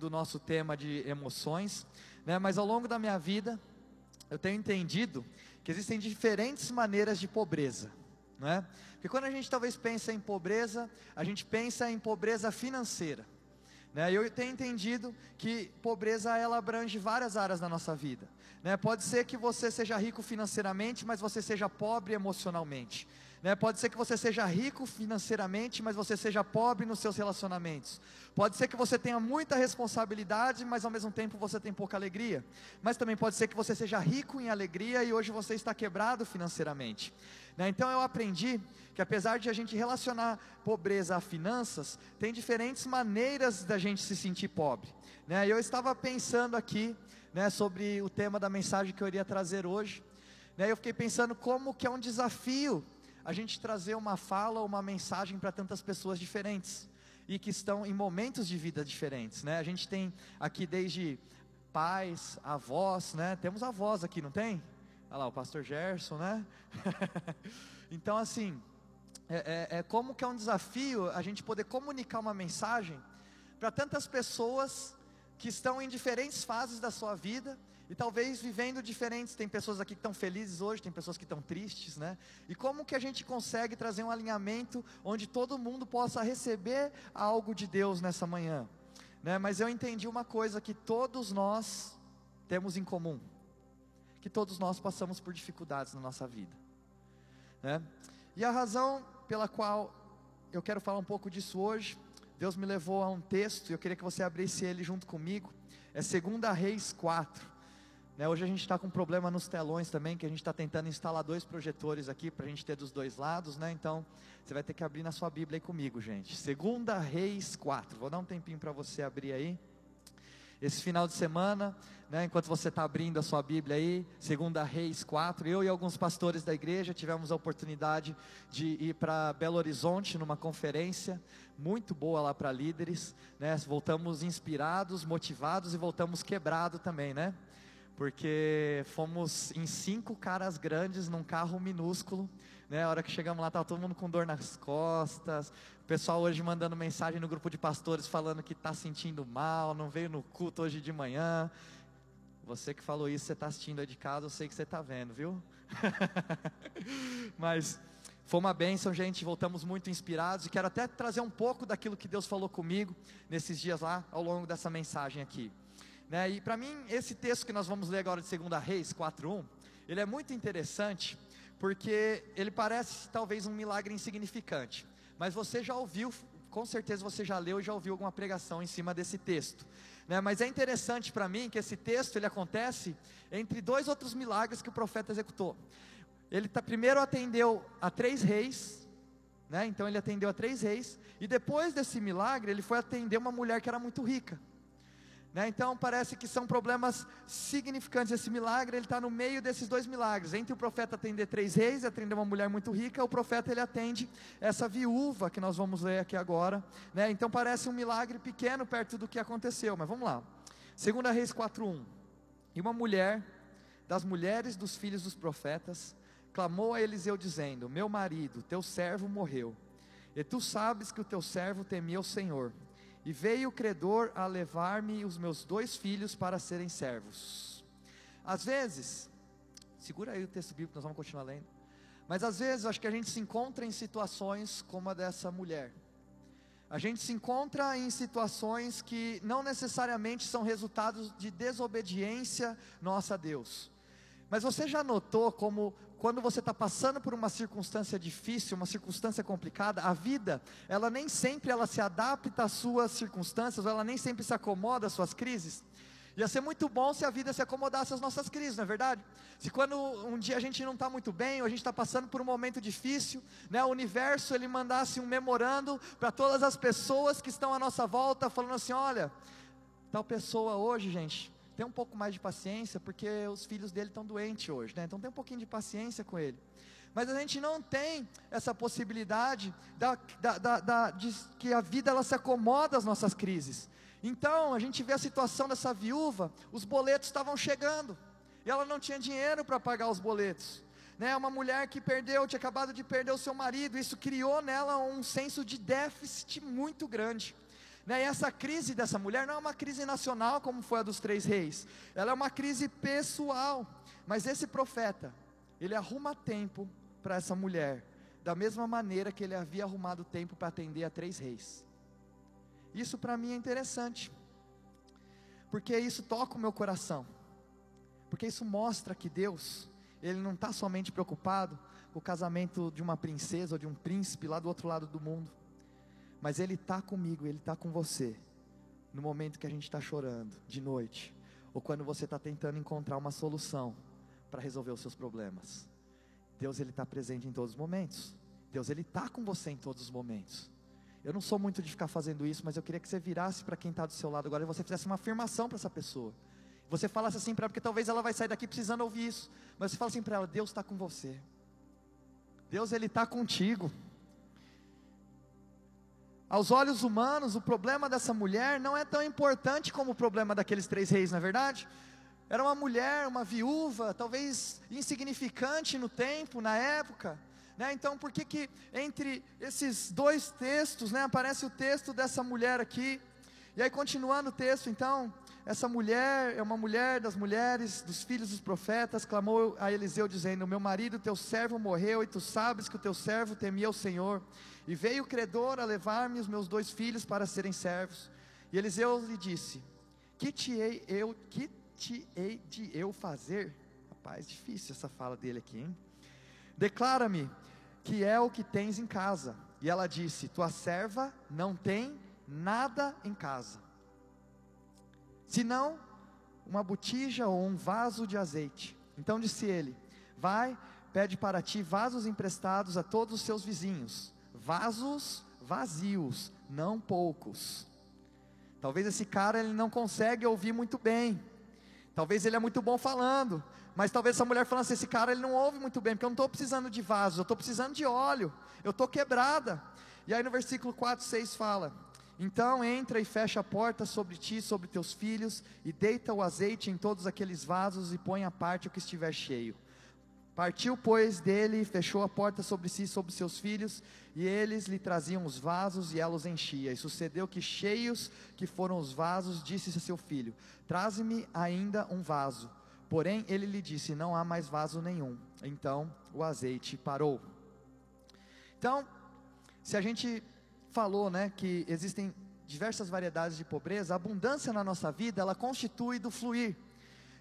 do nosso tema de emoções, né? Mas ao longo da minha vida, eu tenho entendido que existem diferentes maneiras de pobreza, não é? Porque quando a gente talvez pensa em pobreza, a gente pensa em pobreza financeira. Né? Eu tenho entendido que pobreza ela abrange várias áreas da nossa vida. Né? Pode ser que você seja rico financeiramente, mas você seja pobre emocionalmente. Né? Pode ser que você seja rico financeiramente, mas você seja pobre nos seus relacionamentos. Pode ser que você tenha muita responsabilidade, mas ao mesmo tempo você tem pouca alegria. Mas também pode ser que você seja rico em alegria e hoje você está quebrado financeiramente. Né? Então eu aprendi que apesar de a gente relacionar pobreza a finanças, tem diferentes maneiras da gente se sentir pobre. Né? Eu estava pensando aqui né, sobre o tema da mensagem que eu iria trazer hoje. Né? Eu fiquei pensando como que é um desafio a gente trazer uma fala uma mensagem para tantas pessoas diferentes e que estão em momentos de vida diferentes, né? A gente tem aqui desde pais, avós, né? Temos avós aqui, não tem? Olha lá, o pastor Gerson, né? então, assim, é, é, é como que é um desafio a gente poder comunicar uma mensagem para tantas pessoas que estão em diferentes fases da sua vida e talvez vivendo diferentes. Tem pessoas aqui que estão felizes hoje, tem pessoas que estão tristes, né? E como que a gente consegue trazer um alinhamento onde todo mundo possa receber algo de Deus nessa manhã? Né? Mas eu entendi uma coisa que todos nós temos em comum, que todos nós passamos por dificuldades na nossa vida, né? E a razão pela qual eu quero falar um pouco disso hoje, Deus me levou a um texto, e eu queria que você abrisse ele junto comigo, é 2 Reis 4. Né, hoje a gente está com um problema nos telões também, que a gente está tentando instalar dois projetores aqui para a gente ter dos dois lados, né? Então você vai ter que abrir na sua Bíblia aí comigo, gente. Segunda Reis 4. Vou dar um tempinho para você abrir aí. Esse final de semana, né, enquanto você está abrindo a sua Bíblia aí, Segunda Reis 4, eu e alguns pastores da igreja tivemos a oportunidade de ir para Belo Horizonte numa conferência muito boa lá para líderes, né? Voltamos inspirados, motivados e voltamos quebrado também, né? Porque fomos em cinco caras grandes num carro minúsculo, né? A hora que chegamos lá, estava todo mundo com dor nas costas. O pessoal hoje mandando mensagem no grupo de pastores falando que está sentindo mal, não veio no culto hoje de manhã. Você que falou isso, você está assistindo aí de casa, eu sei que você está vendo, viu? Mas foi uma bênção, gente. Voltamos muito inspirados e quero até trazer um pouco daquilo que Deus falou comigo nesses dias lá, ao longo dessa mensagem aqui. Né? E para mim, esse texto que nós vamos ler agora de 2 Reis 4.1, ele é muito interessante, porque ele parece talvez um milagre insignificante, mas você já ouviu, com certeza você já leu e já ouviu alguma pregação em cima desse texto. Né? Mas é interessante para mim que esse texto ele acontece entre dois outros milagres que o profeta executou. Ele tá, primeiro atendeu a três reis, né? então ele atendeu a três reis, e depois desse milagre ele foi atender uma mulher que era muito rica. Né? Então parece que são problemas significantes. Esse milagre ele está no meio desses dois milagres. Entre o profeta atender três reis atender uma mulher muito rica, o profeta ele atende essa viúva que nós vamos ler aqui agora. Né? Então parece um milagre pequeno perto do que aconteceu. Mas vamos lá. Segunda Reis 4:1. E uma mulher das mulheres dos filhos dos profetas clamou a Eliseu dizendo: Meu marido, teu servo morreu. E tu sabes que o teu servo temia o Senhor e veio o credor a levar-me os meus dois filhos para serem servos. Às vezes, segura aí o texto bíblico, nós vamos continuar lendo. Mas às vezes, acho que a gente se encontra em situações como a dessa mulher. A gente se encontra em situações que não necessariamente são resultados de desobediência nossa a Deus. Mas você já notou como quando você está passando por uma circunstância difícil, uma circunstância complicada, a vida, ela nem sempre ela se adapta às suas circunstâncias, ela nem sempre se acomoda às suas crises. Ia ser muito bom se a vida se acomodasse às nossas crises, não é verdade? Se quando um dia a gente não está muito bem, ou a gente está passando por um momento difícil, né, o universo ele mandasse um memorando para todas as pessoas que estão à nossa volta, falando assim: olha, tal pessoa hoje, gente, tem um pouco mais de paciência, porque os filhos dele estão doentes hoje, né? Então tem um pouquinho de paciência com ele. Mas a gente não tem essa possibilidade da, da, da, da, de que a vida ela se acomoda às nossas crises. Então a gente vê a situação dessa viúva, os boletos estavam chegando, e ela não tinha dinheiro para pagar os boletos. Né, uma mulher que perdeu, tinha acabado de perder o seu marido, isso criou nela um senso de déficit muito grande. Né? E essa crise dessa mulher não é uma crise nacional como foi a dos três reis, ela é uma crise pessoal. Mas esse profeta, ele arruma tempo para essa mulher, da mesma maneira que ele havia arrumado tempo para atender a três reis. Isso para mim é interessante, porque isso toca o meu coração, porque isso mostra que Deus, Ele não está somente preocupado com o casamento de uma princesa ou de um príncipe lá do outro lado do mundo, mas Ele está comigo, Ele está com você, no momento que a gente está chorando, de noite, ou quando você está tentando encontrar uma solução para resolver os seus problemas. Deus Ele está presente em todos os momentos. Deus Ele está com você em todos os momentos. Eu não sou muito de ficar fazendo isso, mas eu queria que você virasse para quem está do seu lado agora e você fizesse uma afirmação para essa pessoa. Você falasse assim para ela, porque talvez ela vai sair daqui precisando ouvir isso. Mas você fala assim para ela: Deus está com você. Deus ele está contigo. Aos olhos humanos, o problema dessa mulher não é tão importante como o problema daqueles três reis, não é verdade? Era uma mulher, uma viúva, talvez insignificante no tempo, na época. Né? Então, por que que entre esses dois textos, né, aparece o texto dessa mulher aqui? E aí, continuando o texto, então, essa mulher é uma mulher das mulheres, dos filhos dos profetas, clamou a Eliseu dizendo: Meu marido, teu servo morreu, e tu sabes que o teu servo temia o Senhor. E veio o credor a levar-me os meus dois filhos para serem servos. E Eliseu lhe disse: Que te hei eu, que te hei de eu fazer? Rapaz, difícil essa fala dele aqui, hein? Declara-me que é o que tens em casa. E ela disse: Tua serva não tem nada em casa, senão uma botija ou um vaso de azeite. Então disse ele: Vai, pede para ti vasos emprestados a todos os seus vizinhos, vasos vazios, não poucos. Talvez esse cara ele não consegue ouvir muito bem. Talvez ele é muito bom falando, mas talvez essa mulher falando assim: esse cara ele não ouve muito bem, porque eu não estou precisando de vasos, eu estou precisando de óleo, eu estou quebrada. E aí no versículo 4, 6 fala: Então entra e fecha a porta sobre ti sobre teus filhos, e deita o azeite em todos aqueles vasos, e põe à parte o que estiver cheio. Partiu, pois, dele, fechou a porta sobre si e sobre seus filhos, e eles lhe traziam os vasos, e ela os enchia. E sucedeu que, cheios que foram os vasos, disse a seu filho: Traze-me ainda um vaso. Porém, ele lhe disse: Não há mais vaso nenhum. Então o azeite parou. Então, se a gente falou, né, que existem diversas variedades de pobreza, a abundância na nossa vida, ela constitui do fluir.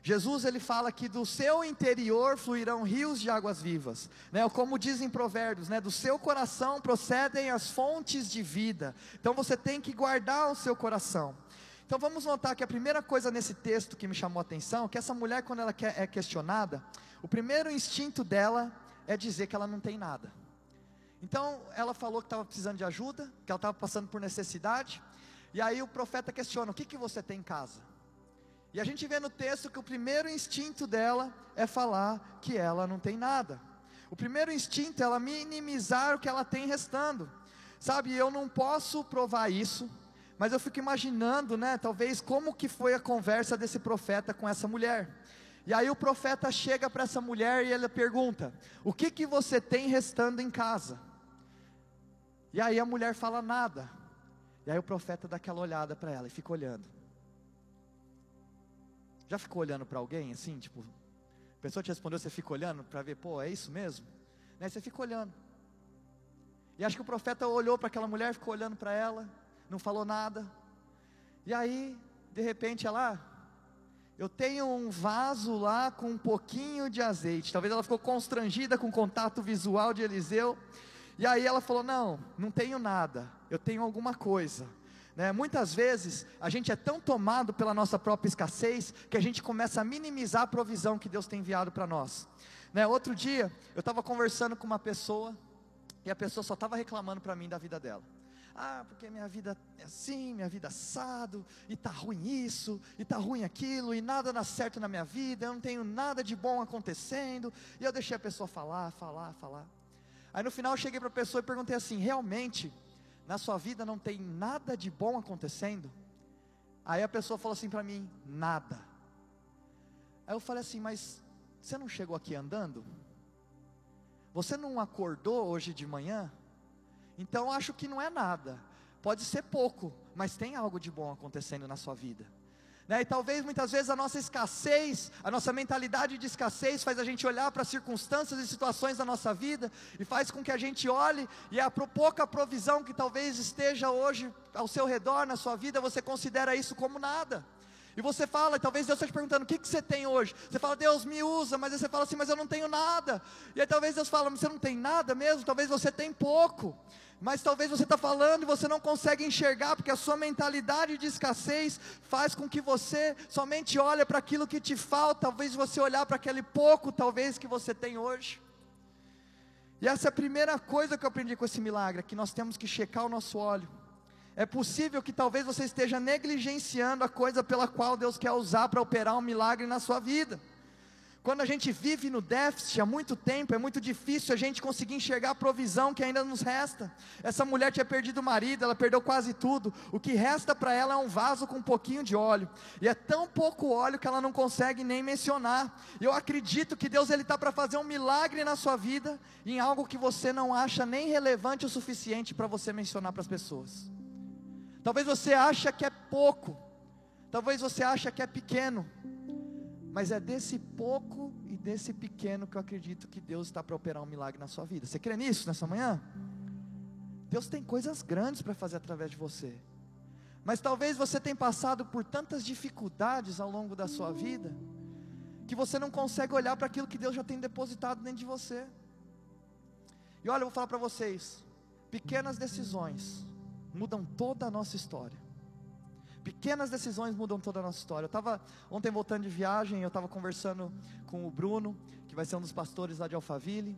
Jesus ele fala que do seu interior fluirão rios de águas vivas, né? Como dizem provérbios, né? Do seu coração procedem as fontes de vida. Então você tem que guardar o seu coração. Então vamos notar que a primeira coisa nesse texto que me chamou a atenção, que essa mulher quando ela é questionada, o primeiro instinto dela é dizer que ela não tem nada. Então ela falou que estava precisando de ajuda, que ela estava passando por necessidade, e aí o profeta questiona: o que, que você tem em casa? E a gente vê no texto que o primeiro instinto dela é falar que ela não tem nada. O primeiro instinto é ela minimizar o que ela tem restando. Sabe, eu não posso provar isso, mas eu fico imaginando, né, talvez como que foi a conversa desse profeta com essa mulher. E aí o profeta chega para essa mulher e ele pergunta: "O que que você tem restando em casa?" E aí a mulher fala nada. E aí o profeta dá aquela olhada para ela e fica olhando. Já ficou olhando para alguém assim, tipo, a pessoa te respondeu, você fica olhando para ver, pô, é isso mesmo? Né? Você fica olhando. E acho que o profeta olhou para aquela mulher, ficou olhando para ela não falou nada. E aí, de repente, ela, eu tenho um vaso lá com um pouquinho de azeite. Talvez ela ficou constrangida com o contato visual de Eliseu. E aí ela falou: Não, não tenho nada, eu tenho alguma coisa. Né? Muitas vezes a gente é tão tomado pela nossa própria escassez que a gente começa a minimizar a provisão que Deus tem enviado para nós. Né? Outro dia eu estava conversando com uma pessoa e a pessoa só estava reclamando para mim da vida dela ah, porque minha vida é assim, minha vida é assado, e está ruim isso, e está ruim aquilo, e nada dá certo na minha vida, eu não tenho nada de bom acontecendo, e eu deixei a pessoa falar, falar, falar. Aí no final eu cheguei para a pessoa e perguntei assim: realmente, na sua vida não tem nada de bom acontecendo? Aí a pessoa falou assim para mim: nada. Aí eu falei assim: mas você não chegou aqui andando? Você não acordou hoje de manhã? Então acho que não é nada. pode ser pouco, mas tem algo de bom acontecendo na sua vida. Né? E talvez muitas vezes a nossa escassez, a nossa mentalidade de escassez faz a gente olhar para circunstâncias e situações da nossa vida e faz com que a gente olhe e a pouca provisão que talvez esteja hoje ao seu redor na sua vida, você considera isso como nada. E você fala, e talvez Deus esteja perguntando: o que, que você tem hoje? Você fala, Deus me usa, mas aí você fala assim, mas eu não tenho nada. E aí talvez Deus fala, mas você não tem nada mesmo? Talvez você tem pouco. Mas talvez você está falando e você não consegue enxergar, porque a sua mentalidade de escassez faz com que você somente olhe para aquilo que te falta, talvez você olhar para aquele pouco, talvez, que você tem hoje. E essa é a primeira coisa que eu aprendi com esse milagre, que nós temos que checar o nosso óleo. É possível que talvez você esteja negligenciando a coisa pela qual Deus quer usar para operar um milagre na sua vida. Quando a gente vive no déficit há muito tempo, é muito difícil a gente conseguir enxergar a provisão que ainda nos resta. Essa mulher tinha perdido o marido, ela perdeu quase tudo. O que resta para ela é um vaso com um pouquinho de óleo. E é tão pouco óleo que ela não consegue nem mencionar. Eu acredito que Deus ele está para fazer um milagre na sua vida, em algo que você não acha nem relevante o suficiente para você mencionar para as pessoas. Talvez você ache que é pouco. Talvez você ache que é pequeno mas é desse pouco e desse pequeno que eu acredito que Deus está para operar um milagre na sua vida. Você crê nisso nessa manhã? Deus tem coisas grandes para fazer através de você. Mas talvez você tenha passado por tantas dificuldades ao longo da sua vida, que você não consegue olhar para aquilo que Deus já tem depositado dentro de você. E olha, eu vou falar para vocês: pequenas decisões mudam toda a nossa história. Pequenas decisões mudam toda a nossa história. Eu estava ontem voltando de viagem, eu estava conversando com o Bruno, que vai ser um dos pastores lá de Alphaville.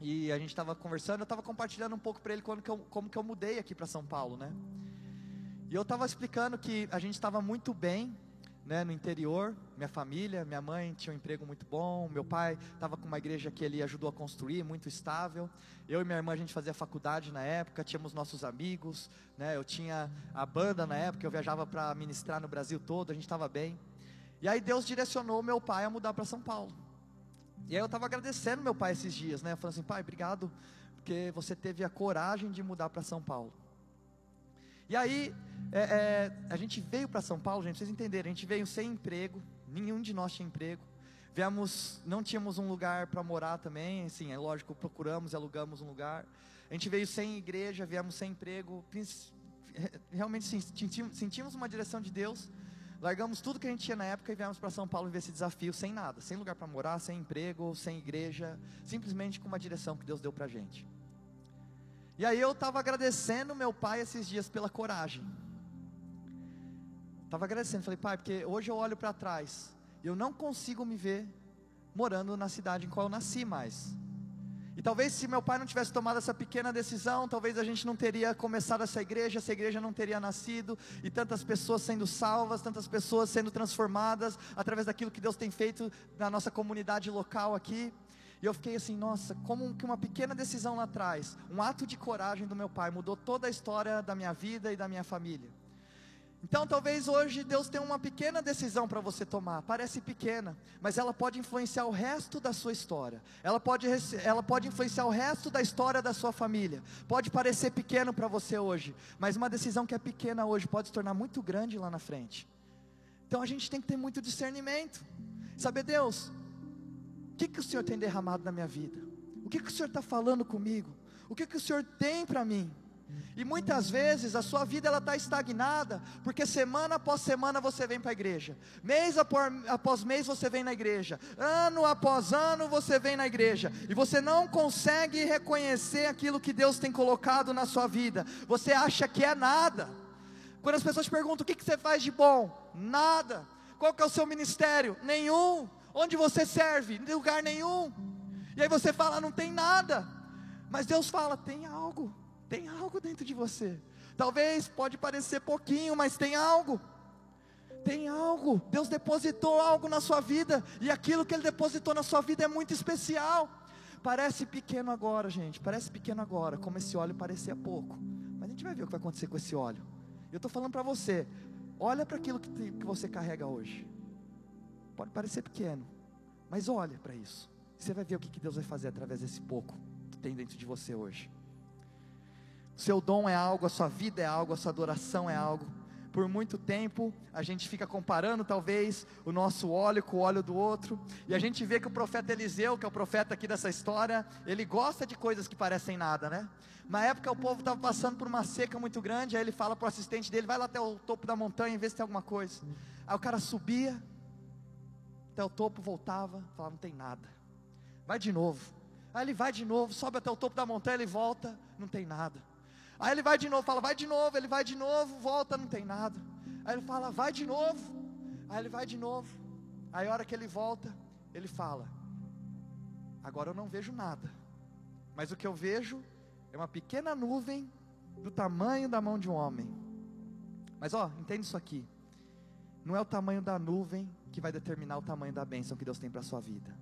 E a gente estava conversando, eu estava compartilhando um pouco para ele como que, eu, como que eu mudei aqui para São Paulo, né? E eu estava explicando que a gente estava muito bem né, no interior, minha família, minha mãe tinha um emprego muito bom, meu pai estava com uma igreja que ele ajudou a construir, muito estável. Eu e minha irmã a gente fazia faculdade na época, tínhamos nossos amigos, né, eu tinha a banda na época, eu viajava para ministrar no Brasil todo, a gente estava bem. E aí Deus direcionou meu pai a mudar para São Paulo. E aí eu estava agradecendo meu pai esses dias, né, falando assim, pai, obrigado porque você teve a coragem de mudar para São Paulo. E aí, é, é, a gente veio para São Paulo, gente, vocês entenderem, a gente veio sem emprego, nenhum de nós tinha emprego. Viemos, não tínhamos um lugar para morar também, assim, é lógico, procuramos e alugamos um lugar. A gente veio sem igreja, viemos sem emprego, realmente sentimos, uma direção de Deus. Largamos tudo que a gente tinha na época e viemos para São Paulo ver esse desafio sem nada, sem lugar para morar, sem emprego, sem igreja, simplesmente com uma direção que Deus deu para a gente. E aí eu estava agradecendo meu pai esses dias pela coragem. Estava agradecendo, falei, pai, porque hoje eu olho para trás e eu não consigo me ver morando na cidade em qual eu nasci mais. E talvez se meu pai não tivesse tomado essa pequena decisão, talvez a gente não teria começado essa igreja, essa igreja não teria nascido, e tantas pessoas sendo salvas, tantas pessoas sendo transformadas através daquilo que Deus tem feito na nossa comunidade local aqui. E eu fiquei assim, nossa, como que uma pequena decisão lá atrás, um ato de coragem do meu pai, mudou toda a história da minha vida e da minha família. Então, talvez hoje Deus tenha uma pequena decisão para você tomar. Parece pequena, mas ela pode influenciar o resto da sua história. Ela pode, ela pode influenciar o resto da história da sua família. Pode parecer pequeno para você hoje, mas uma decisão que é pequena hoje pode se tornar muito grande lá na frente. Então, a gente tem que ter muito discernimento. Saber, Deus, o que, que o Senhor tem derramado na minha vida? O que, que o Senhor está falando comigo? O que, que o Senhor tem para mim? E muitas vezes a sua vida ela está estagnada, porque semana após semana você vem para a igreja, mês após mês você vem na igreja, ano após ano você vem na igreja, e você não consegue reconhecer aquilo que Deus tem colocado na sua vida, você acha que é nada. Quando as pessoas perguntam o que, que você faz de bom, nada. Qual que é o seu ministério? Nenhum. Onde você serve? Em lugar nenhum. E aí você fala, não tem nada. Mas Deus fala, tem algo. Tem algo dentro de você. Talvez pode parecer pouquinho, mas tem algo. Tem algo. Deus depositou algo na sua vida e aquilo que ele depositou na sua vida é muito especial. Parece pequeno agora, gente. Parece pequeno agora, como esse óleo parecia pouco. Mas a gente vai ver o que vai acontecer com esse óleo. Eu estou falando para você. Olha para aquilo que, que você carrega hoje. Pode parecer pequeno, mas olha para isso. Você vai ver o que Deus vai fazer através desse pouco que tem dentro de você hoje. seu dom é algo, a sua vida é algo, a sua adoração é algo. Por muito tempo a gente fica comparando talvez o nosso óleo com o óleo do outro, e a gente vê que o profeta Eliseu, que é o profeta aqui dessa história, ele gosta de coisas que parecem nada, né? Na época o povo estava passando por uma seca muito grande, aí ele fala para o assistente dele: vai lá até o topo da montanha e vê se tem alguma coisa. Aí o cara subia até o topo, voltava, falava: não tem nada. Vai de novo. Aí ele vai de novo, sobe até o topo da montanha, ele volta, não tem nada. Aí ele vai de novo, fala: vai de novo, ele vai de novo, volta, não tem nada. Aí ele fala: vai de novo. Aí ele vai de novo. Aí a hora que ele volta, ele fala: agora eu não vejo nada. Mas o que eu vejo é uma pequena nuvem do tamanho da mão de um homem. Mas ó, entende isso aqui. Não é o tamanho da nuvem que vai determinar o tamanho da bênção que Deus tem para a sua vida.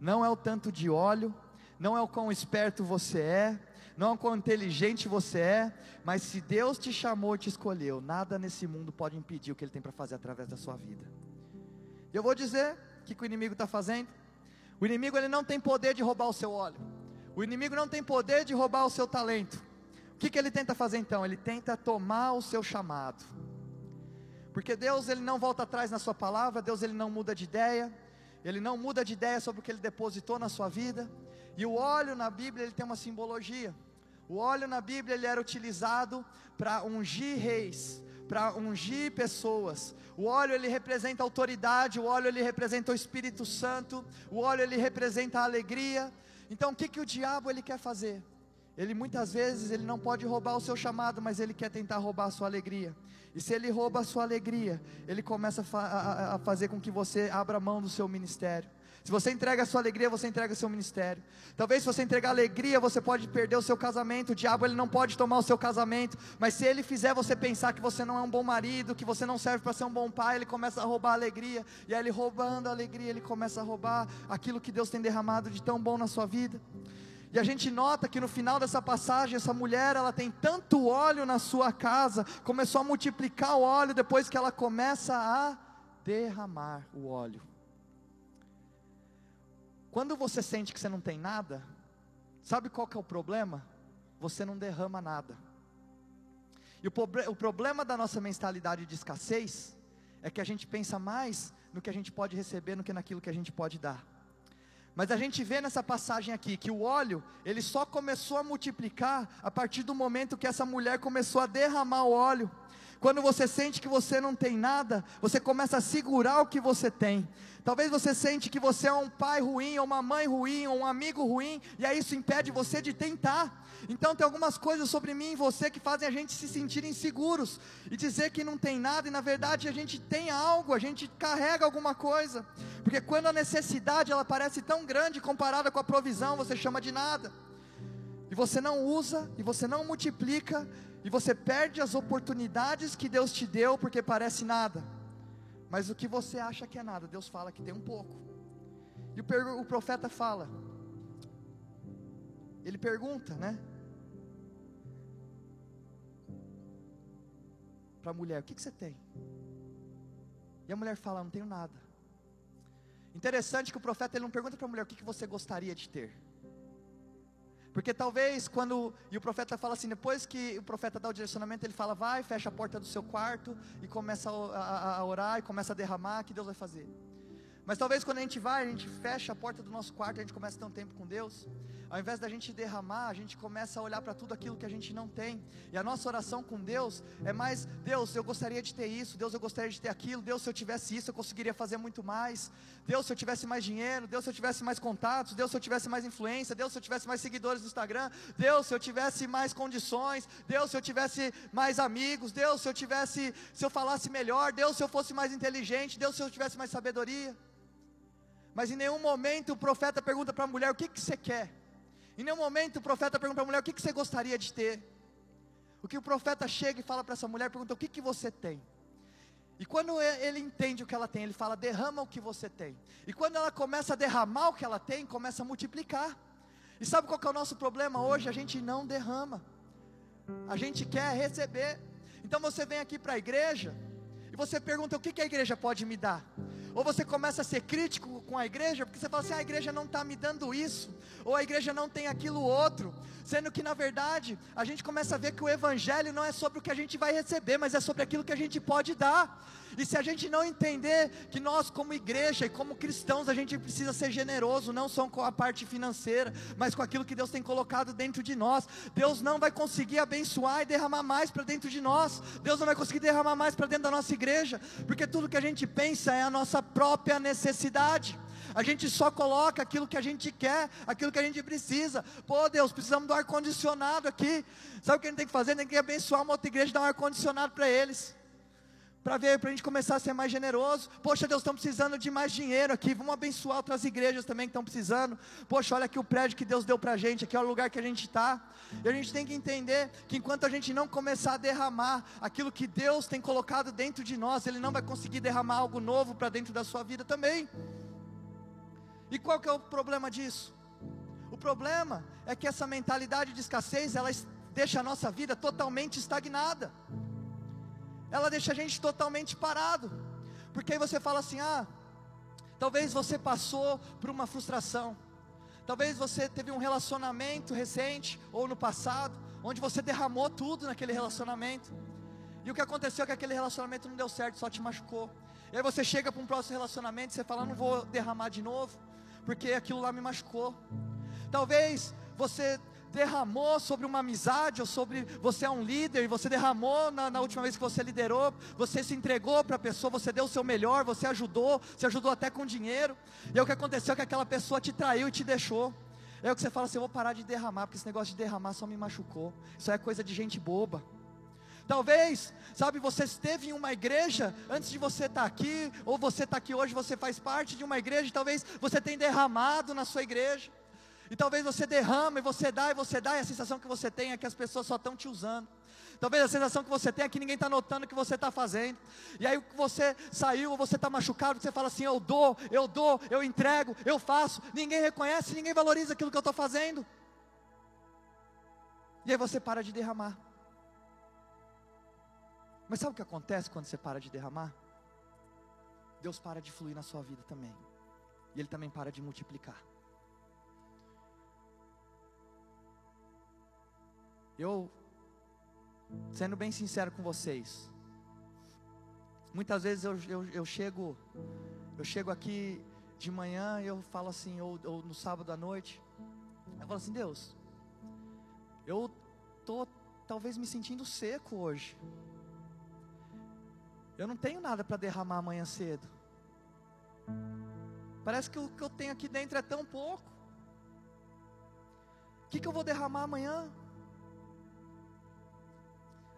Não é o tanto de óleo, não é o quão esperto você é, não é o quão inteligente você é, mas se Deus te chamou e te escolheu, nada nesse mundo pode impedir o que Ele tem para fazer através da sua vida. Eu vou dizer o que, que o inimigo está fazendo. O inimigo ele não tem poder de roubar o seu óleo. O inimigo não tem poder de roubar o seu talento. O que, que ele tenta fazer então? Ele tenta tomar o seu chamado. Porque Deus ele não volta atrás na sua palavra, Deus ele não muda de ideia, ele não muda de ideia sobre o que ele depositou na sua vida. E o óleo na Bíblia ele tem uma simbologia. O óleo na Bíblia ele era utilizado para ungir reis, para ungir pessoas. O óleo ele representa autoridade, o óleo ele representa o Espírito Santo, o óleo ele representa a alegria. Então o que, que o diabo ele quer fazer? Ele muitas vezes ele não pode roubar o seu chamado, mas ele quer tentar roubar a sua alegria. E se ele rouba a sua alegria, ele começa a, fa a, fazer com que você abra mão do seu ministério. Se você entrega a sua alegria, você entrega o seu ministério. Talvez se você entregar alegria, você pode perder o seu casamento. O diabo ele não pode tomar o seu casamento, mas se ele fizer você pensar que você não é um bom marido, que você não serve para ser um bom pai, ele começa a roubar a alegria. E aí ele roubando a alegria, ele começa a roubar aquilo que Deus tem derramado de tão bom na sua vida. E a gente nota que no final dessa passagem, essa mulher, ela tem tanto óleo na sua casa, começou a multiplicar o óleo depois que ela começa a derramar o óleo. Quando você sente que você não tem nada, sabe qual que é o problema? Você não derrama nada. E o, o problema da nossa mentalidade de escassez é que a gente pensa mais no que a gente pode receber do que naquilo que a gente pode dar. Mas a gente vê nessa passagem aqui que o óleo, ele só começou a multiplicar a partir do momento que essa mulher começou a derramar o óleo. Quando você sente que você não tem nada, você começa a segurar o que você tem. Talvez você sente que você é um pai ruim, ou uma mãe ruim, ou um amigo ruim, e aí isso impede você de tentar. Então tem algumas coisas sobre mim e você que fazem a gente se sentir inseguros e dizer que não tem nada e na verdade a gente tem algo, a gente carrega alguma coisa. Porque quando a necessidade ela parece tão grande comparada com a provisão, você chama de nada. E você não usa, e você não multiplica, e você perde as oportunidades que Deus te deu porque parece nada. Mas o que você acha que é nada, Deus fala que tem um pouco. E o, o profeta fala, ele pergunta, né? Para a mulher: O que, que você tem? E a mulher fala: Não tenho nada. Interessante que o profeta ele não pergunta para a mulher: O que, que você gostaria de ter? Porque talvez quando, e o profeta fala assim, depois que o profeta dá o direcionamento, ele fala, vai, fecha a porta do seu quarto e começa a, a, orar e começa a derramar, que Deus vai fazer. Mas talvez quando a gente vai, a gente fecha a porta do nosso quarto, a gente começa a ter um tempo com Deus. Ao invés da gente derramar, a gente começa a olhar para tudo aquilo que a gente não tem. E a nossa oração com Deus é mais: Deus, eu gostaria de ter isso. Deus, eu gostaria de ter aquilo. Deus, se eu tivesse isso, eu conseguiria fazer muito mais. Deus, se eu tivesse mais dinheiro. Deus, se eu tivesse mais contatos. Deus, se eu tivesse mais influência. Deus, se eu tivesse mais seguidores no Instagram. Deus, se eu tivesse mais condições. Deus, se eu tivesse mais amigos. Deus, se eu tivesse, se eu falasse melhor. Deus, se eu fosse mais inteligente. Deus, se eu tivesse mais sabedoria. Mas em nenhum momento o profeta pergunta para a mulher: o que, que você quer? Em nenhum momento o profeta pergunta para a mulher: o que, que você gostaria de ter? O que o profeta chega e fala para essa mulher, pergunta: o que, que você tem? E quando ele entende o que ela tem, ele fala: derrama o que você tem. E quando ela começa a derramar o que ela tem, começa a multiplicar. E sabe qual é o nosso problema hoje? A gente não derrama, a gente quer receber. Então você vem aqui para a igreja e você pergunta: o que, que a igreja pode me dar? Ou você começa a ser crítico com a igreja, porque você fala assim: ah, a igreja não está me dando isso, ou a igreja não tem aquilo outro, sendo que na verdade a gente começa a ver que o evangelho não é sobre o que a gente vai receber, mas é sobre aquilo que a gente pode dar. E se a gente não entender que nós, como igreja e como cristãos, a gente precisa ser generoso, não só com a parte financeira, mas com aquilo que Deus tem colocado dentro de nós, Deus não vai conseguir abençoar e derramar mais para dentro de nós, Deus não vai conseguir derramar mais para dentro da nossa igreja, porque tudo que a gente pensa é a nossa própria necessidade. A gente só coloca aquilo que a gente quer, aquilo que a gente precisa. Pô, Deus, precisamos do ar-condicionado aqui. Sabe o que a gente tem que fazer? Tem que abençoar uma outra igreja e dar um ar-condicionado para eles para ver, para a gente começar a ser mais generoso. Poxa, Deus, estamos precisando de mais dinheiro aqui. Vamos abençoar outras igrejas também que estão precisando. Poxa, olha aqui o prédio que Deus deu para a gente, aqui é o lugar que a gente está. E a gente tem que entender que enquanto a gente não começar a derramar aquilo que Deus tem colocado dentro de nós, Ele não vai conseguir derramar algo novo para dentro da sua vida também. E qual que é o problema disso? O problema é que essa mentalidade de escassez, ela deixa a nossa vida totalmente estagnada ela deixa a gente totalmente parado. Porque aí você fala assim: ah, talvez você passou por uma frustração, talvez você teve um relacionamento recente ou no passado, onde você derramou tudo naquele relacionamento, e o que aconteceu é que aquele relacionamento não deu certo, só te machucou. E aí você chega para um próximo relacionamento e você fala: não vou derramar de novo, porque aquilo lá me machucou. Talvez você derramou sobre uma amizade, ou sobre você é um líder, e você derramou na, na última vez que você liderou, você se entregou para a pessoa, você deu o seu melhor, você ajudou, você ajudou até com dinheiro, e aí o que aconteceu é que aquela pessoa te traiu e te deixou. É o que você fala assim: eu vou parar de derramar, porque esse negócio de derramar só me machucou. Isso é coisa de gente boba. Talvez, sabe, você esteve em uma igreja antes de você estar aqui, ou você está aqui hoje, você faz parte de uma igreja, talvez você tenha derramado na sua igreja. E talvez você derrama e você dá e você dá, e a sensação que você tem é que as pessoas só estão te usando. Talvez a sensação que você tem é que ninguém está notando o que você está fazendo. E aí você saiu, você está machucado, você fala assim: eu dou, eu dou, eu entrego, eu faço. Ninguém reconhece, ninguém valoriza aquilo que eu estou fazendo. E aí você para de derramar. Mas sabe o que acontece quando você para de derramar? Deus para de fluir na sua vida também. E Ele também para de multiplicar. Eu, sendo bem sincero com vocês, muitas vezes eu, eu, eu chego, eu chego aqui de manhã eu falo assim, ou, ou no sábado à noite, eu falo assim, Deus, eu tô talvez me sentindo seco hoje. Eu não tenho nada para derramar amanhã cedo. Parece que o que eu tenho aqui dentro é tão pouco. O que, que eu vou derramar amanhã?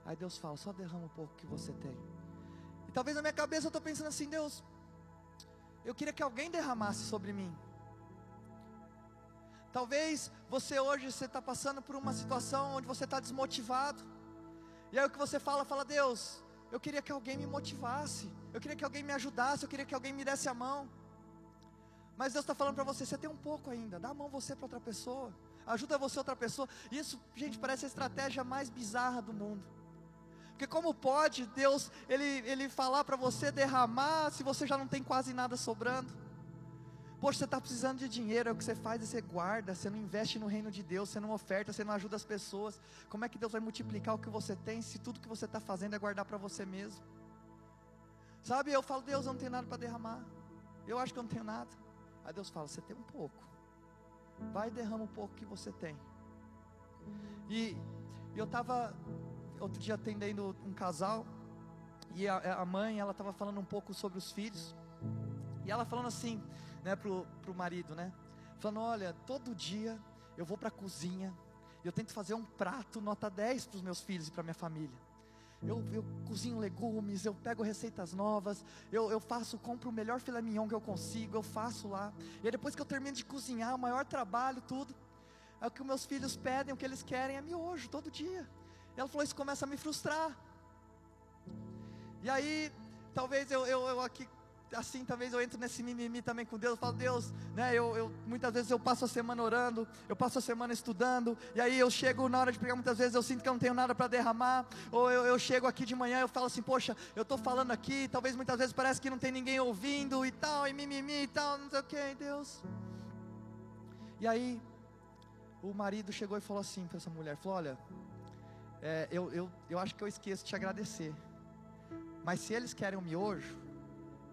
Aí Deus fala: só derrama um pouco que você tem. E talvez na minha cabeça eu estou pensando assim: Deus, eu queria que alguém derramasse sobre mim. Talvez você hoje você está passando por uma situação onde você está desmotivado. E aí o que você fala, fala, Deus, eu queria que alguém me motivasse, eu queria que alguém me ajudasse, eu queria que alguém me desse a mão. Mas Deus está falando para você, você tem um pouco ainda, dá a mão você para outra pessoa, ajuda você outra pessoa. Isso, gente, parece a estratégia mais bizarra do mundo. Porque como pode Deus ele, ele falar para você derramar se você já não tem quase nada sobrando? Poxa, você está precisando de dinheiro, é o que você faz, você guarda, você não investe no reino de Deus, você não oferta, você não ajuda as pessoas. Como é que Deus vai multiplicar o que você tem se tudo que você está fazendo é guardar para você mesmo? Sabe, eu falo, Deus, eu não tenho nada para derramar. Eu acho que eu não tenho nada. Aí Deus fala, você tem um pouco. Vai e derrama um pouco que você tem. E eu estava outro dia atendendo um casal, e a, a mãe, ela estava falando um pouco sobre os filhos, e ela falando assim, né, pro, pro marido, né, falando, olha, todo dia eu vou para a cozinha, eu tento fazer um prato nota 10 para os meus filhos e para minha família. Eu, eu, cozinho legumes, eu pego receitas novas, eu, eu faço, compro o melhor filé mignon que eu consigo, eu faço lá. E depois que eu termino de cozinhar, o maior trabalho, tudo, é o que meus filhos pedem, o que eles querem é miojo todo dia. Ela falou: Isso começa a me frustrar. E aí, talvez eu, eu, eu aqui assim, talvez eu entro nesse mimimi também com Deus, eu falo, Deus, né, eu, eu, muitas vezes eu passo a semana orando, eu passo a semana estudando, e aí eu chego na hora de pregar, muitas vezes eu sinto que eu não tenho nada para derramar, ou eu, eu chego aqui de manhã, eu falo assim, poxa, eu estou falando aqui, talvez muitas vezes parece que não tem ninguém ouvindo e tal, e mimimi e tal, não sei o que, Deus. E aí, o marido chegou e falou assim para essa mulher, falou, olha, é, eu, eu, eu acho que eu esqueço de te agradecer. Mas se eles querem um miojo,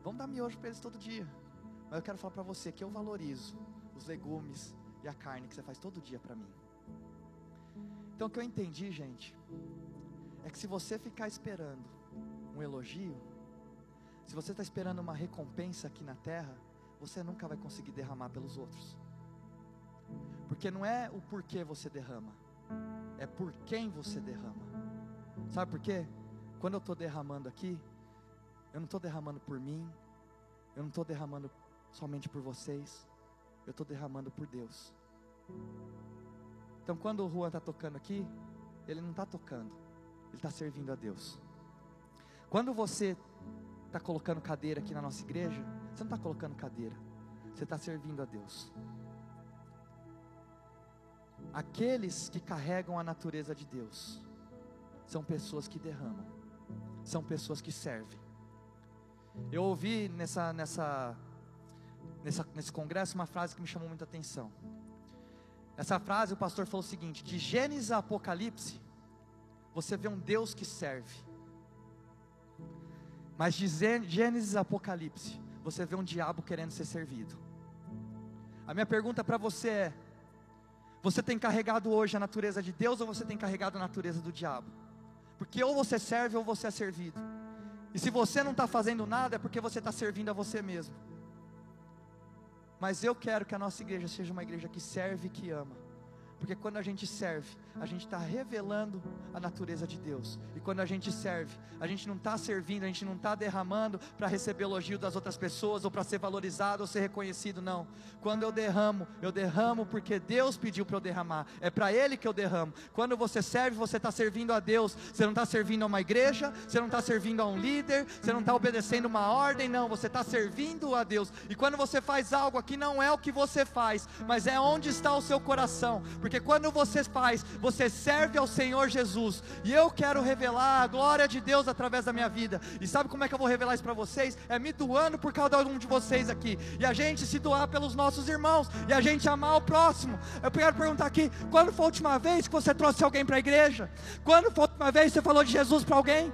vamos dar miojo para eles todo dia. Mas eu quero falar para você que eu valorizo os legumes e a carne que você faz todo dia para mim. Então o que eu entendi, gente, é que se você ficar esperando um elogio, se você está esperando uma recompensa aqui na terra, você nunca vai conseguir derramar pelos outros. Porque não é o porquê você derrama, é por quem você derrama. Sabe por quê? Quando eu estou derramando aqui, eu não estou derramando por mim, eu não estou derramando somente por vocês, eu estou derramando por Deus. Então, quando o Juan está tocando aqui, ele não está tocando, ele está servindo a Deus. Quando você está colocando cadeira aqui na nossa igreja, você não está colocando cadeira, você está servindo a Deus. Aqueles que carregam a natureza de Deus são pessoas que derramam são pessoas que servem. Eu ouvi nessa, nessa, nessa, nesse congresso uma frase que me chamou muita atenção. Essa frase o pastor falou o seguinte: de Gênesis a Apocalipse, você vê um Deus que serve. Mas de Gênesis a Apocalipse, você vê um diabo querendo ser servido. A minha pergunta para você é: você tem carregado hoje a natureza de Deus ou você tem carregado a natureza do diabo? Porque ou você serve ou você é servido. E se você não está fazendo nada, é porque você está servindo a você mesmo. Mas eu quero que a nossa igreja seja uma igreja que serve e que ama. Porque quando a gente serve, a gente está revelando a natureza de Deus. E quando a gente serve, a gente não está servindo, a gente não está derramando para receber elogio das outras pessoas, ou para ser valorizado ou ser reconhecido, não. Quando eu derramo, eu derramo porque Deus pediu para eu derramar. É para Ele que eu derramo. Quando você serve, você está servindo a Deus. Você não está servindo a uma igreja, você não está servindo a um líder, você não está obedecendo uma ordem, não. Você está servindo a Deus. E quando você faz algo aqui, não é o que você faz, mas é onde está o seu coração. Porque quando você faz, você serve ao Senhor Jesus. E eu quero revelar a glória de Deus através da minha vida. E sabe como é que eu vou revelar isso para vocês? É me doando por cada um de vocês aqui. E a gente se doar pelos nossos irmãos. E a gente amar o próximo. Eu quero perguntar aqui: quando foi a última vez que você trouxe alguém para a igreja? Quando foi a última vez que você falou de Jesus para alguém?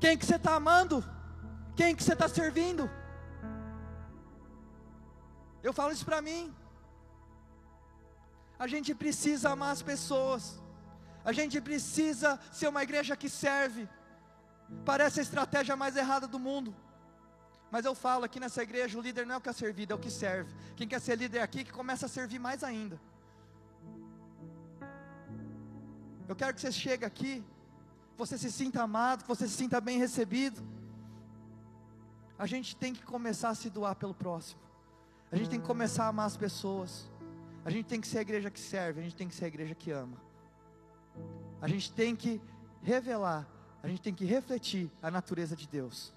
Quem que você está amando? Quem que você está servindo? Eu falo isso para mim. A gente precisa amar as pessoas. A gente precisa ser uma igreja que serve. Parece a estratégia mais errada do mundo. Mas eu falo aqui nessa igreja, o líder não é o que é servido, é o que serve. Quem quer ser líder aqui, que começa a servir mais ainda. Eu quero que você chegue aqui, você se sinta amado, que você se sinta bem recebido. A gente tem que começar a se doar pelo próximo. A gente tem que começar a amar as pessoas. A gente tem que ser a igreja que serve, a gente tem que ser a igreja que ama. A gente tem que revelar, a gente tem que refletir a natureza de Deus.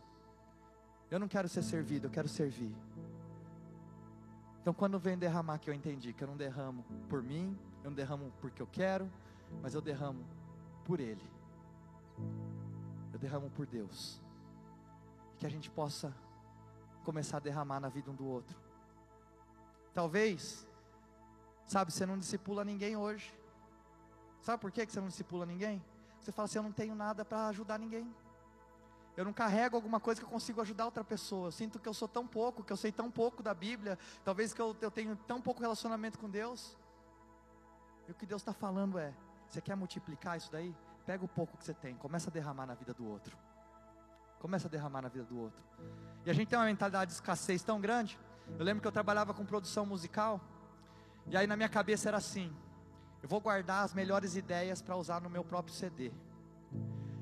Eu não quero ser servido, eu quero servir. Então, quando vem derramar, que eu entendi que eu não derramo por mim, eu não derramo porque eu quero, mas eu derramo por Ele. Eu derramo por Deus. Que a gente possa começar a derramar na vida um do outro. Talvez Sabe, você não discipula ninguém hoje. Sabe por que você não discipula ninguém? Você fala assim: eu não tenho nada para ajudar ninguém. Eu não carrego alguma coisa que eu consigo ajudar outra pessoa. Eu sinto que eu sou tão pouco, que eu sei tão pouco da Bíblia. Talvez que eu, eu tenho tão pouco relacionamento com Deus. E o que Deus está falando é: você quer multiplicar isso daí? Pega o pouco que você tem, começa a derramar na vida do outro. Começa a derramar na vida do outro. E a gente tem uma mentalidade de escassez tão grande. Eu lembro que eu trabalhava com produção musical. E aí na minha cabeça era assim: eu vou guardar as melhores ideias para usar no meu próprio CD.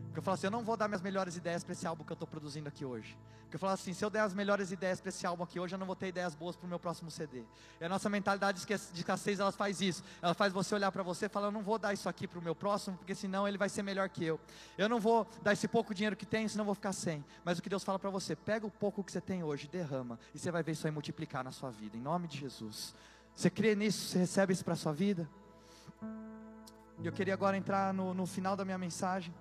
Porque eu falo assim, eu não vou dar minhas melhores ideias para esse álbum que eu estou produzindo aqui hoje. Porque eu falo assim, se eu der as melhores ideias para esse álbum aqui hoje, eu não vou ter ideias boas para o meu próximo CD. E a nossa mentalidade de escassez, ela faz isso. Ela faz você olhar para você e falar, eu não vou dar isso aqui para o meu próximo, porque senão ele vai ser melhor que eu. Eu não vou dar esse pouco dinheiro que tenho, senão vou ficar sem. Mas o que Deus fala para você, pega o pouco que você tem hoje, derrama, e você vai ver isso aí multiplicar na sua vida, em nome de Jesus. Você crê nisso? Você recebe isso para a sua vida? E eu queria agora entrar no, no final da minha mensagem.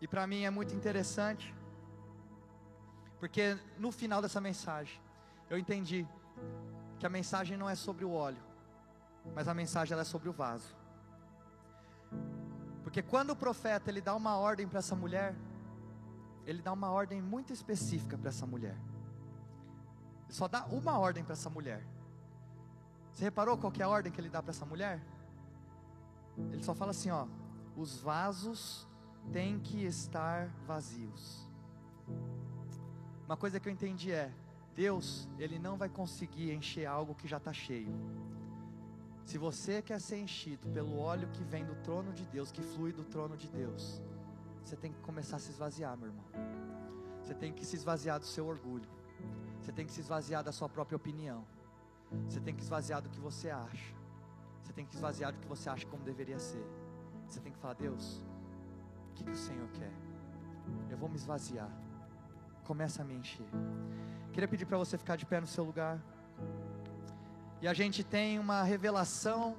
E para mim é muito interessante, porque no final dessa mensagem, eu entendi que a mensagem não é sobre o óleo, mas a mensagem é sobre o vaso. Porque quando o profeta ele dá uma ordem para essa mulher, ele dá uma ordem muito específica para essa mulher. Só dá uma ordem para essa mulher. Você reparou qual é a ordem que ele dá para essa mulher? Ele só fala assim, ó: os vasos têm que estar vazios. Uma coisa que eu entendi é: Deus, Ele não vai conseguir encher algo que já está cheio. Se você quer ser enchido pelo óleo que vem do trono de Deus, que flui do trono de Deus, você tem que começar a se esvaziar, meu irmão. Você tem que se esvaziar do seu orgulho. Você tem que se esvaziar da sua própria opinião. Você tem que esvaziar do que você acha. Você tem que esvaziar do que você acha como deveria ser. Você tem que falar: Deus, o que, que o Senhor quer? Eu vou me esvaziar. Começa a me encher. Queria pedir para você ficar de pé no seu lugar. E a gente tem uma revelação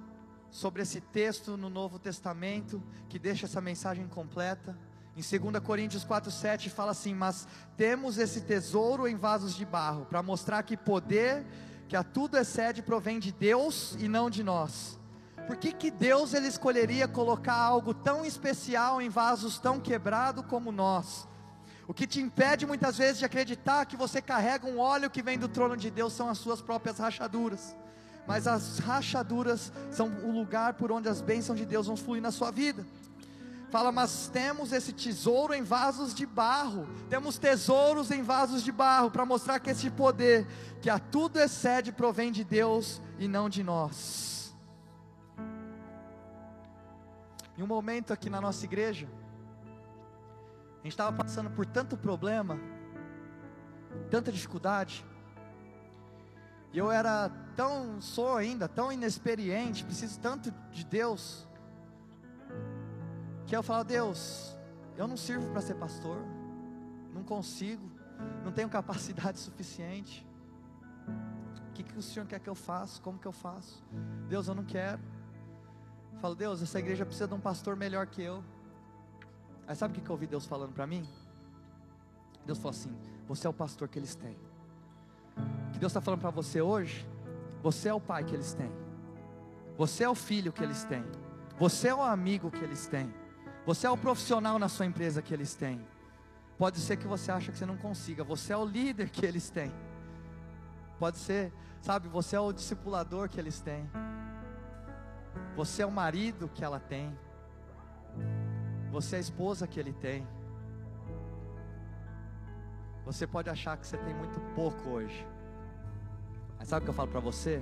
sobre esse texto no Novo Testamento que deixa essa mensagem completa. Em 2 Coríntios 4,7 fala assim: Mas temos esse tesouro em vasos de barro, para mostrar que poder que a tudo excede provém de Deus e não de nós. Por que, que Deus ele escolheria colocar algo tão especial em vasos tão quebrados como nós? O que te impede muitas vezes de acreditar que você carrega um óleo que vem do trono de Deus são as suas próprias rachaduras. Mas as rachaduras são o lugar por onde as bênçãos de Deus vão fluir na sua vida. Fala, mas temos esse tesouro em vasos de barro. Temos tesouros em vasos de barro para mostrar que esse poder, que a tudo excede, provém de Deus e não de nós. Em um momento aqui na nossa igreja, a gente estava passando por tanto problema, tanta dificuldade, e eu era tão, sou ainda, tão inexperiente, preciso tanto de Deus, que eu falo, Deus, eu não sirvo para ser pastor, não consigo, não tenho capacidade suficiente. O que, que o Senhor quer que eu faça? Como que eu faço? Deus, eu não quero. Falo, Deus, essa igreja precisa de um pastor melhor que eu. Aí sabe o que eu ouvi Deus falando para mim? Deus falou assim: Você é o pastor que eles têm. O que Deus está falando para você hoje? Você é o pai que eles têm. Você é o filho que eles têm. Você é o amigo que eles têm. Você é o profissional na sua empresa que eles têm. Pode ser que você acha que você não consiga. Você é o líder que eles têm. Pode ser, sabe, você é o discipulador que eles têm. Você é o marido que ela tem. Você é a esposa que ele tem. Você pode achar que você tem muito pouco hoje. Mas sabe o que eu falo para você?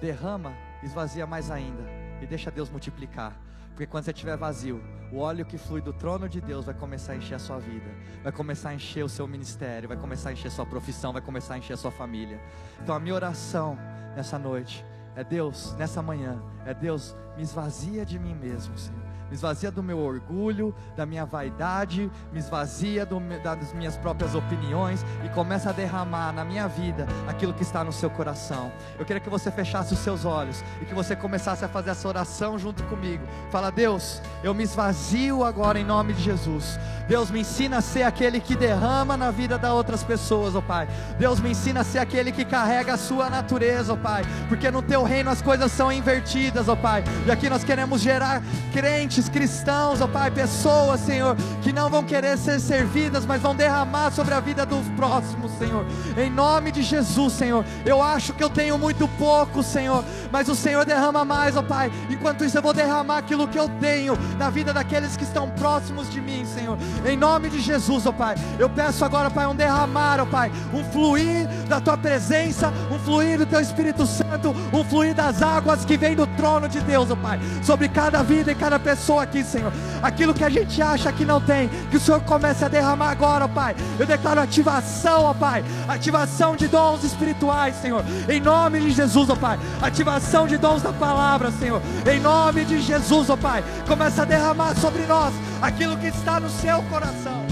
Derrama, esvazia mais ainda e deixa Deus multiplicar. Porque quando você estiver vazio, o óleo que flui do trono de Deus vai começar a encher a sua vida, vai começar a encher o seu ministério, vai começar a encher a sua profissão, vai começar a encher a sua família. Então a minha oração nessa noite é Deus, nessa manhã, é Deus, me esvazia de mim mesmo, Senhor me esvazia do meu orgulho, da minha vaidade, me esvazia do, das minhas próprias opiniões e começa a derramar na minha vida aquilo que está no seu coração. Eu queria que você fechasse os seus olhos e que você começasse a fazer essa oração junto comigo. Fala, Deus, eu me esvazio agora em nome de Jesus. Deus me ensina a ser aquele que derrama na vida das outras pessoas, ó oh Pai. Deus me ensina a ser aquele que carrega a sua natureza, ó oh Pai. Porque no teu reino as coisas são invertidas, ó oh Pai. E aqui nós queremos gerar crentes cristãos, ó Pai, pessoas, Senhor, que não vão querer ser servidas, mas vão derramar sobre a vida dos próximos, Senhor. Em nome de Jesus, Senhor. Eu acho que eu tenho muito pouco, Senhor, mas o Senhor derrama mais, ó Pai. Enquanto isso, eu vou derramar aquilo que eu tenho na vida daqueles que estão próximos de mim, Senhor. Em nome de Jesus, ó Pai. Eu peço agora, Pai, um derramar, ó Pai, um fluir da tua presença, um fluir do teu Espírito Santo um fluir das águas que vem do trono de Deus, ó Pai, sobre cada vida e cada pessoa aqui, Senhor. Aquilo que a gente acha que não tem, que o Senhor comece a derramar agora, ó Pai. Eu declaro ativação, ó Pai, ativação de dons espirituais, Senhor, em nome de Jesus, ó Pai. Ativação de dons da palavra, Senhor, em nome de Jesus, ó Pai. Começa a derramar sobre nós aquilo que está no seu coração.